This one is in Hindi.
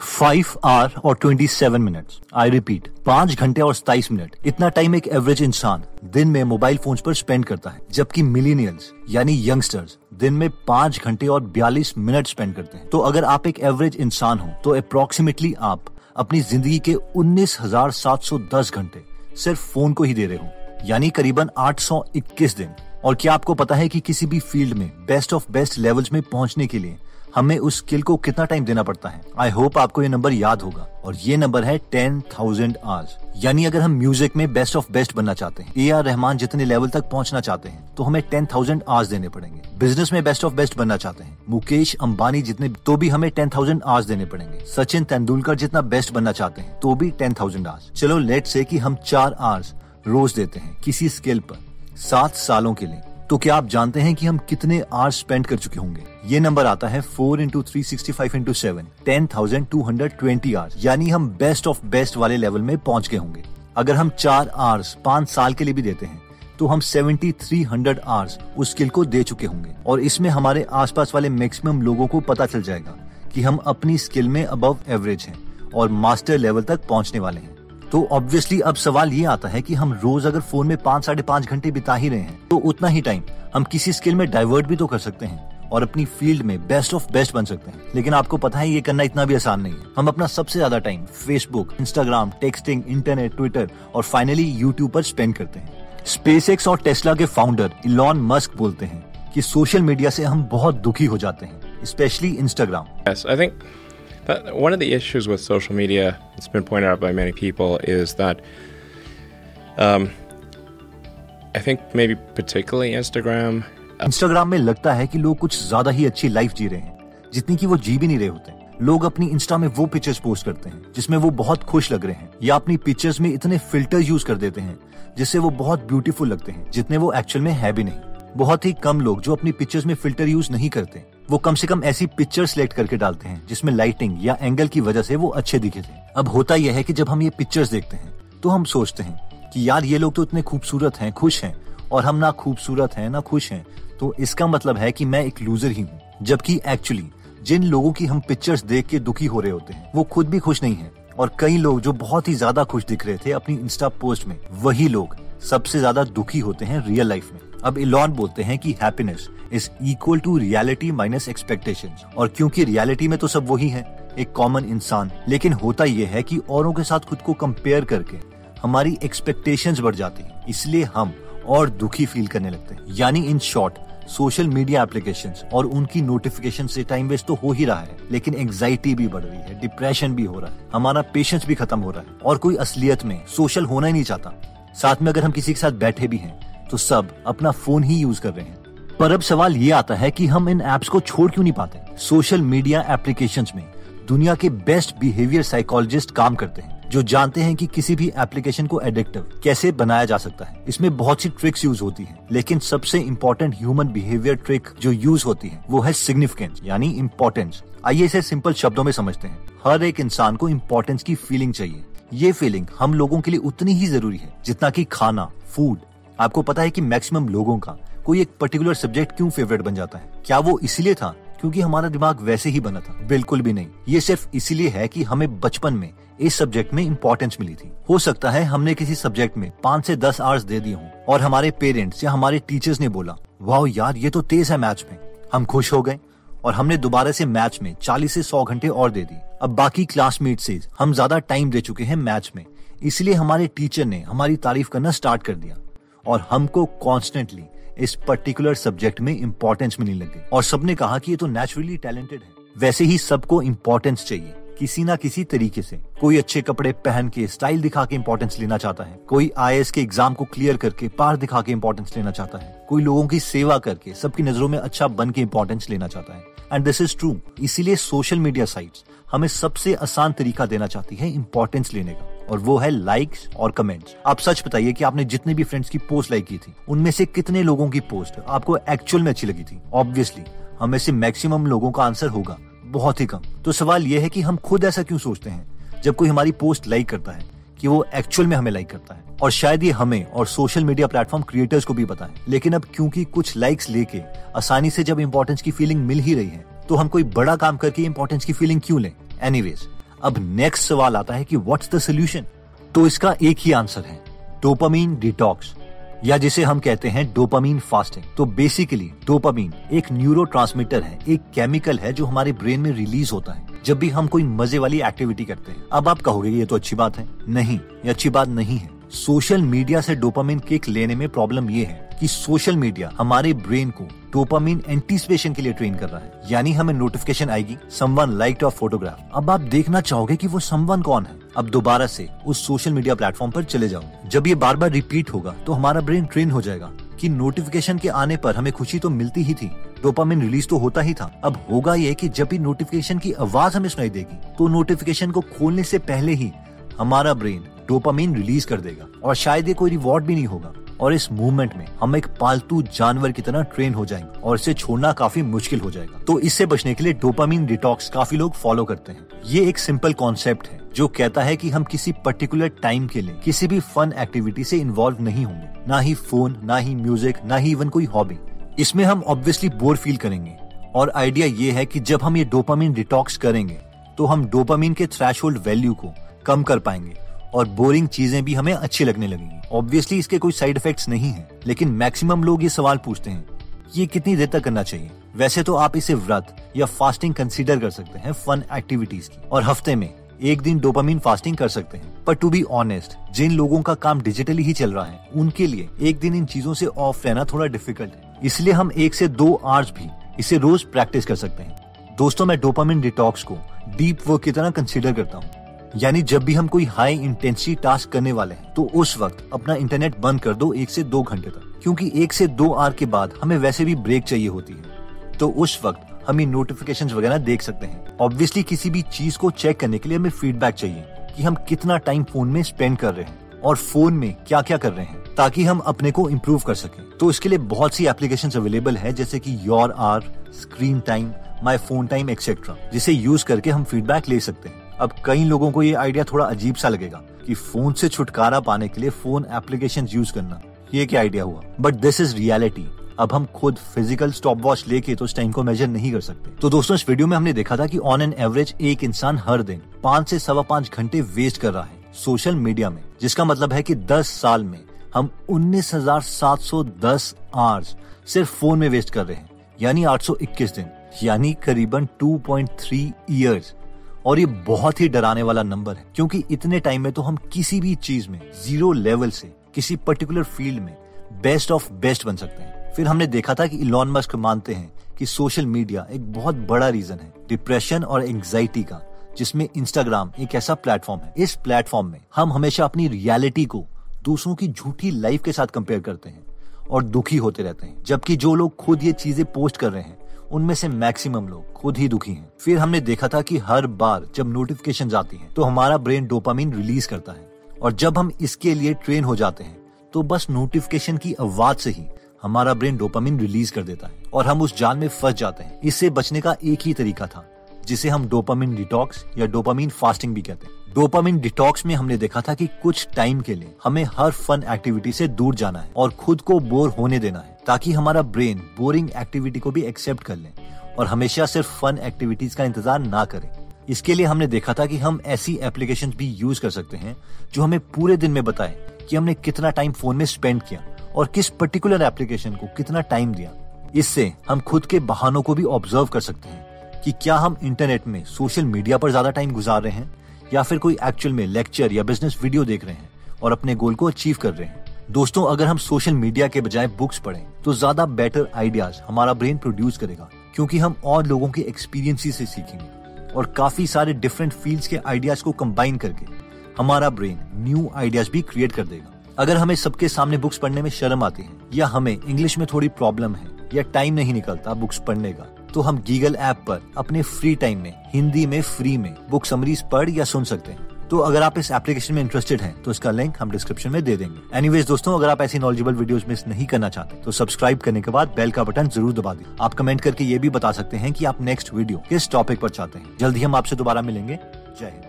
फाइव आवर और twenty seven minute I repeat पाँच घंटे और सताइस मिनट। इतना टाइम एक एवरेज इंसान दिन में मोबाइल फ़ोन पर स्पेंड करता है, जबकि मिलीनियल्स यानी यंगस्टर्स दिन में पाँच घंटे और बयालीस मिनट स्पेंड करते हैं। तो अगर आप एक एवरेज इंसान हो तो अप्रोक्सीमेटली आप अपनी ज़िंदगी के उन्नीस हज़ार सात सौ दस घंटे सिर्फ़ फ़ोन को ही दे रहे हो, यानी करीबन आठ सौ इक्कीस दिन। और क्या आपको पता है कि किसी भी फ़ील्ड में बेस्ट ऑफ़ बेस्ट लेवल्स में पहुँचने के लिए हमें उस स्किल को कितना टाइम देना पड़ता है? आई होप आपको ये नंबर याद होगा। और ये नंबर है टेन थाउज़ेंड आवर्स यानी अगर हम म्यूज़िक में बेस्ट ऑफ़ बेस्ट बनना चाहते हैं ए आर रहमान जितने लेवल तक पहुँचना चाहते हैं तो हमें टेन थाउज़ेंड आवर्स देने पड़ेंगे। बिज़नेस में बेस्ट ऑफ़ बेस्ट बनना चाहते हैं। मुकेश अंबानी जितने तो भी हमें टेन थाउज़ेंड आवर्स देने पड़ेंगे। सचिन तेंदुलकर जितना बेस्ट बनना चाहते हैं तो भी टेन थाउज़ेंड आवर्स चलो लेट से कि हम चार आवर्स रोज देते हैं किसी स्किल पर, सात सालों के लिए। तो क्या आप जानते हैं कि हम कितने आवर्स स्पेंड कर चुके होंगे? ये नंबर आता है four into three sixty five into seven ten thousand two hundred twenty hours यानी हम बेस्ट ऑफ़ बेस्ट वाले लेवल में पहुँच गए होंगे। अगर हम चार आवर्स पाँच साल के लिए भी देते हैं तो हम सेवेंटी थ्री हंड्रेड आवर्स उस स्किल को दे चुके होंगे। और इसमें हमारे आसपास वाले मैक्सिमम लोगों को पता चल जाएगा कि हम अपनी स्किल में अबव एवरेज हैं और मास्टर लेवल तक पहुँचने वाले हैं। तो ऑब्वियसली अब सवाल ये आता है कि हम रोज अगर फ़ोन में पाँच साढ़े पाँच घंटे बिता ही रहे हैं तो उतना ही टाइम हम किसी स्किल में डाइवर्ट भी तो कर सकते हैं और अपनी फ़ील्ड में बेस्ट ऑफ़ बेस्ट बन सकते हैं। लेकिन आपको पता है ये करना इतना भी आसान नहीं है। हम अपना सबसे ज़्यादा time Facebook Instagram texting internet Twitter और फाइनली यूट्यूब पर स्पेंड करते हैं। स्पेस और टेस्ला के फाउंडर इलॉन मस्क बोलते हैं कि सोशल मीडिया से हम बहुत दुखी हो जाते हैं specially Instagram Yes, I think that one of the issues with social media, it's been pointed out by many people, is that um, I think maybe particularly Instagram. Instagram में लगता है कि लोग कुछ ज़्यादा ही अच्छी लाइफ जी रहे हैं जितनी की वो जी भी नहीं रहे होते लोग अपनी इंस्टा में वो पिक्चर्स पोस्ट करते हैं जिसमें वो बहुत खुश लग रहे हैं या अपनी पिक्चर्स में इतने फ़िल्टर यूज़ कर देते हैं जिससे वो बहुत ब्यूटीफुल लगते हैं जितने वो एक्चुअल में है भी नहीं बहुत ही कम लोग जो अपनी पिक्चर्स में फ़िल्टर यूज़ नहीं करते वो कम से कम ऐसी पिक्चर सिलेक्ट करके डालते हैं, जिसमें लाइटिंग या एंगल की वजह से वो अच्छे दिखे थे। अब होता यह है कि जब हम ये पिक्चर्स देखते हैं तो हम सोचते हैं कि यार ये लोग तो इतने खूबसूरत हैं, खुश हैं, और हम ना खूबसूरत हैं, ना खुश हैं। तो इसका मतलब है कि मैं एक लूजर ही हूँ, जबकि एक्चुअली जिन लोगों की हम पिक्चर्स देख के दुखी हो रहे होते हैं, वो खुद भी खुश नहीं है। और कई लोग जो बहुत ही ज़्यादा खुश दिख रहे थे अपनी इंस्टा पोस्ट में, वही लोग सबसे ज़्यादा दुखी होते हैं रियल लाइफ में। अब इलॉन बोलते हैं कि happiness is equal to reality minus expectation और क्योंकि रियलिटी में तो सब वही है, एक कॉमन इंसान, लेकिन होता यह है कि औरों के साथ खुद को कंपेयर करके हमारी एक्सपेक्टेशंस बढ़ जाती है, इसलिए हम और दुखी फील करने लगते हैं। यानी इन शॉर्ट सोशल मीडिया एप्लीकेशन और उनकी नोटिफिकेशन से टाइम वेस्ट तो हो ही रहा है, लेकिन एंग्जाइटी भी बढ़ रही है डिप्रेशन भी हो रहा है, हमारा पेशेंस भी खत्म हो रहा है, और कोई असलियत में सोशल होना ही नहीं चाहता। साथ में अगर हम किसी के साथ बैठे भी हैं तो सब अपना फ़ोन ही यूज़ कर रहे हैं। पर अब सवाल ये आता है कि हम इन एप्स को छोड़ क्यों नहीं पाते? सोशल मीडिया एप्लीकेशन में दुनिया के बेस्ट बिहेवियर साइकोलॉजिस्ट काम करते हैं जो जानते हैं कि किसी भी एप्लीकेशन को एडिक्टिव कैसे बनाया जा सकता है। इसमें बहुत सी ट्रिक्स यूज़ होती हैं, लेकिन सबसे इम्पोर्टेंट ह्यूमन बिहेवियर ट्रिक जो यूज़ होती है वो है सिग्निफिकेंस यानी इम्पोर्टेंस आइए इसे सिंपल शब्दों में समझते हैं। हर एक इंसान को इम्पोर्टेंस की फीलिंग चाहिए। ये फीलिंग हम लोगों के लिए उतनी ही ज़रूरी है जितना की खाना फ़ूड आपको पता है कि मैक्सिमम लोगों का कोई एक पर्टिकुलर सब्जेक्ट क्यों फेवरेट बन जाता है? क्या वो इसलिए था क्योंकि हमारा दिमाग वैसे ही बना था? बिल्कुल भी नहीं। ये सिर्फ़ इसीलिए है कि हमें बचपन में इस सब्जेक्ट में इम्पोर्टेंस मिली थी। हो सकता है हमने किसी सब्जेक्ट में पाँच से दस आवर्स दे दिए हों और हमारे पेरेंट्स या हमारे टीचर्स ने बोला वाह यार, ये तो तेज है मैच में। हम खुश हो गए और हमने दोबारा से मैच में 40 से 100 घंटे और दे दी। अब बाकी क्लासमेट से हम ज़्यादा टाइम दे चुके हैं मैच में। इसलिए हमारे टीचर ने हमारी तारीफ़ करना स्टार्ट कर दिया और हमको कॉन्स्टेंटली इस पर्टिकुलर सब्जेक्ट में इम्पोर्टेंस मिलने लग गई। और सबने कहा कि ये तो नेचुरली टैलेंटेड है। वैसे ही सबको इम्पोर्टेंस चाहिए। किसी ना किसी तरीके से। कोई अच्छे कपड़े पहन के स्टाइल दिखा के इम्पोर्टेंस लेना चाहता है। कोई आई के एग्ज़ाम को क्लियर करके पार दिखा के इम्पोर्टेंस लेना चाहता है। कोई लोगों की सेवा करके सबकी नज़रों में अच्छा बन के इम्पोर्टेंस लेना चाहता है। एंड दिस इज़ ट्रू इसीलिए सोशल मीडिया साइट्स हमें सबसे आसान तरीका देना चाहती है इम्पोर्टेंस लेने का। और वो है लाइक्स और कमेंट्स आप सच बताइए कि आपने जितने भी फ्रेंड्स की पोस्ट लाइक की थी, उनमें से कितने लोगों की पोस्ट आपको एक्चुअल में अच्छी लगी थी? ऑब्वियसली हमें से मैक्सिमम लोगों का आंसर होगा, बहुत ही कम. तो सवाल यह है कि हम खुद ऐसा क्यों सोचते हैं, जब कोई हमारी पोस्ट लाइक करता है, कि वो एक्चुअल में हमें लाइक करता है? और शायद ये हमें और सोशल मीडिया प्लेटफॉर्म क्रिएटर्स को भी है. लेकिन अब क्योंकि कुछ लाइक्स लेके आसानी से जब इम्पोर्टेंस की फीलिंग मिल ही रही है तो हम कोई बड़ा काम करके इम्पोर्टेंस की फीलिंग क्यों लें? एनीवेज अब नेक्स्ट सवाल आता है कि व्हाट्स द सोल्यूशन तो इसका एक ही आंसर है डोपामीन डिटॉक्स या जिसे हम कहते हैं डोपामीन फास्टिंग तो बेसिकली डोपामीन एक न्यूरो है, एक केमिकल है जो हमारे ब्रेन में रिलीज़ होता है, जब भी हम कोई मज़े वाली एक्टिविटी करते हैं। अब आप कहोगे, ये तो अच्छी बात है। नहीं, ये अच्छी बात नहीं है। सोशल मीडिया से डोपामिन किक लेने में प्रॉब्लम ये है कि सोशल मीडिया हमारे ब्रेन को डोपामिन एंटीसिपेशन के लिए ट्रेन कर रहा है। यानी हमें नोटिफिकेशन आएगी समवन लाइक ऑफ़ फोटोग्राफ अब आप देखना चाहोगे कि वो समवन कौन है। अब दोबारा से उस सोशल मीडिया प्लेटफॉर्म पर चले जाओ। जब ये बार बार रिपीट होगा तो हमारा ब्रेन ट्रेन हो जाएगा कि नोटिफिकेशन के आने पर हमें खुशी तो मिलती ही थी। डोपामिन रिलीज़ तो होता ही था। अब होगा ये कि जब भी नोटिफिकेशन की आवाज़ हमें सुनाई देगी तो नोटिफिकेशन को खोलने से पहले ही हमारा ब्रेन डोपामिन रिलीज़ कर देगा और शायद ये कोई रिवॉर्ड भी नहीं होगा। और इस मूवमेंट में हम एक पालतू जानवर की तरह ट्रेन हो जाएँगे और इसे छोड़ना काफ़ी मुश्किल हो जाएगा। तो इससे बचने के लिए डोपामीन डिटॉक्स काफ़ी लोग फॉलो करते हैं। ये एक सिंपल कॉन्सेप्ट है, जो कहता है कि हम किसी पर्टिकुलर टाइम के लिए किसी भी फन एक्टिविटी से इन्वॉल्व नहीं होंगे। ना ही फ़ोन, ना ही म्यूज़िक, ना ही इवन कोई हॉबी। इसमें हम ऑब्वियसली बोर फील करेंगे। और आइडिया ये है कि जब हम ये डोपामिन डिटॉक्स करेंगे तो हम डोपामिन के थ्रेश वैल्यू को कम कर पाएँगे। और बोरिंग चीज़ें भी हमें अच्छी लगने लगेंगी। ऑब्वियसली इसके कोई साइड इफेक्ट्स नहीं है, लेकिन मैक्सिमम लोग ये सवाल पूछते हैं, ये कितनी देर तक करना चाहिए? वैसे तो आप इसे व्रत या फास्टिंग कंसीडर कर सकते हैं फन एक्टिविटीज़ की। और हफ़्ते में एक दिन डोपामिन फास्टिंग कर सकते हैं। पर टू बी ऑनेस्ट जिन लोगों का काम डिजिटली ही चल रहा है, उनके लिए एक दिन इन चीज़ों से ऑफ़ रहना थोड़ा डिफ़िकल्ट है। इसलिए हम एक से दो आवर्स भी इसे रोज प्रैक्टिस कर सकते हैं। दोस्तों, मैं डोपामिन डिटॉक्स को डीप वर्क की तरह कंसिडर करता हूँ। यानी जब भी हम कोई हाई इंटेंसिटी टास्क करने वाले हैं तो उस वक्त अपना इंटरनेट बंद कर दो एक से दो घंटे तक। क्योंकि एक से दो आर के बाद हमें वैसे भी ब्रेक चाहिए होती है। तो उस वक्त हम ये नोटिफिकेशन वगैरह देख सकते हैं। ऑब्वियसली किसी भी चीज़ को चेक करने के लिए हमें फीडबैक चाहिए कि हम कितना टाइम फ़ोन में स्पेंड कर रहे हैं और फ़ोन में क्या क्या कर रहे हैं, ताकि हम अपने को इम्प्रूव कर सकें। तो इसके लिए बहुत सी एप्लीकेशन अवेलेबल है, जैसे की your hour screen time my phone time etcetera जिसे यूज़ करके हम फीडबैक ले सकते हैं। अब कई लोगों को ये आइडिया थोड़ा अजीब सा लगेगा कि फ़ोन से छुटकारा पाने के लिए फ़ोन एप्लीकेशन यूज़ करना। ये क्या आइडिया हुआ? बट दिस इज़ रियलिटी अब हम खुद फ़िज़िकल स्टॉप वॉच लेके तो उस टाइम को मेजर नहीं कर सकते। तो दोस्तों, इस वीडियो में हमने देखा था कि ऑन एन एवरेज एक इंसान हर दिन पाँच से सवा पाँच घंटे वेस्ट कर रहा है सोशल मीडिया में, जिसका मतलब है कि दस साल में हम उन्नीस हज़ार सात सौ दस आवर्स सिर्फ़ फ़ोन में वेस्ट कर रहे हैं, यानी आठ सौ इक्कीस दिन, यानी करीबन 2.3 इयर्स और ये बहुत ही डराने वाला नंबर है, क्योंकि इतने टाइम में तो हम किसी भी चीज़ में ज़ीरो लेवल से, किसी पर्टिकुलर फ़ील्ड में बेस्ट ऑफ़ बेस्ट बन सकते हैं। फिर हमने देखा था कि इलॉन मस्क मानते हैं कि सोशल मीडिया एक बहुत बड़ा रीजन है डिप्रेशन और एंग्जाइटी का, जिसमें इंस्टाग्राम एक ऐसा प्लेटफॉर्म है। इस प्लेटफॉर्म में हम हमेशा अपनी रियलिटी को दूसरों की झूठी लाइफ के साथ कंपेयर करते हैं और दुखी होते रहते हैं, जबकि जो लोग खुद ये चीज़ें पोस्ट कर रहे हैं उनमें से मैक्सिमम लोग खुद ही दुखी हैं। फिर हमने देखा था कि हर बार जब नोटिफिकेशन आती हैं, तो हमारा ब्रेन डोपामिन रिलीज़ करता है। और जब हम इसके लिए ट्रेन हो जाते हैं तो बस नोटिफिकेशन की आवाज़ से ही हमारा ब्रेन डोपामिन रिलीज़ कर देता है। और हम उस जाल में फंस जाते हैं। इससे बचने का एक ही तरीका था जिसे हम डोपामिन डिटॉक्स या डोपामिन फास्टिंग भी कहते हैं। डोपामिन डिटॉक्स में हमने देखा था कि कुछ टाइम के लिए हमें हर फन एक्टिविटी से दूर जाना है और खुद को बोर होने देना है। ताकि हमारा ब्रेन बोरिंग एक्टिविटी को भी एक्सेप्ट कर ले और हमेशा सिर्फ़ फन एक्टिविटीज़ का इंतज़ार ना करें। इसके लिए हमने देखा था कि हम ऐसी एप्लीकेशन भी यूज़ कर सकते हैं जो हमें पूरे दिन में बताए कि हमने कितना टाइम फ़ोन में स्पेंड किया और किस पर्टिकुलर एप्लीकेशन को कितना टाइम दिया। इससे हम खुद के बहानों को भी ऑब्ज़र्व कर सकते हैं कि क्या हम इंटरनेट में सोशल मीडिया पर ज़्यादा टाइम गुजार रहे हैं या फिर कोई एक्चुअल में लेक्चर या बिज़नेस वीडियो देख रहे हैं और अपने गोल को अचीव कर रहे हैं। दोस्तों, अगर हम सोशल मीडिया के बजाय बुक्स पढ़ें तो ज़्यादा बेटर आइडियाज़ हमारा ब्रेन प्रोड्यूस करेगा, क्योंकि हम और लोगों के एक्सपीरियंस से सीखेंगे और काफ़ी सारे डिफरेंट फील्ड्स के आइडियाज़ को कंबाइन करके हमारा ब्रेन न्यू आइडियाज़ भी क्रिएट कर देगा। अगर हमें सबके सामने बुक्स पढ़ने में शर्म आती है, या हमें इंग्लिश में थोड़ी प्रॉब्लम है, या टाइम नहीं निकलता बुक्स पढ़ने का तो हम गीगल ऐप पर अपने फ्री टाइम में, हिंदी में फ्री में बुक समरीज पढ़ या सुन सकते हैं। तो अगर आप इस एप्लीकेशन में इंटरेस्टेड हैं तो इसका लिंक हम डिस्क्रिप्शन में दे देंगे। एनीवेज दोस्तों, अगर आप ऐसी नॉलेजेबल वीडियोस मिस नहीं करना चाहते तो सब्सक्राइब करने के बाद बेल का बटन ज़रूर दबा दें। आप कमेंट करके ये भी बता सकते हैं कि आप नेक्स्ट वीडियो किस टॉपिक पर चाहते हैं। जल्द ही हम आपसे दोबारा मिलेंगे। जय हिंद।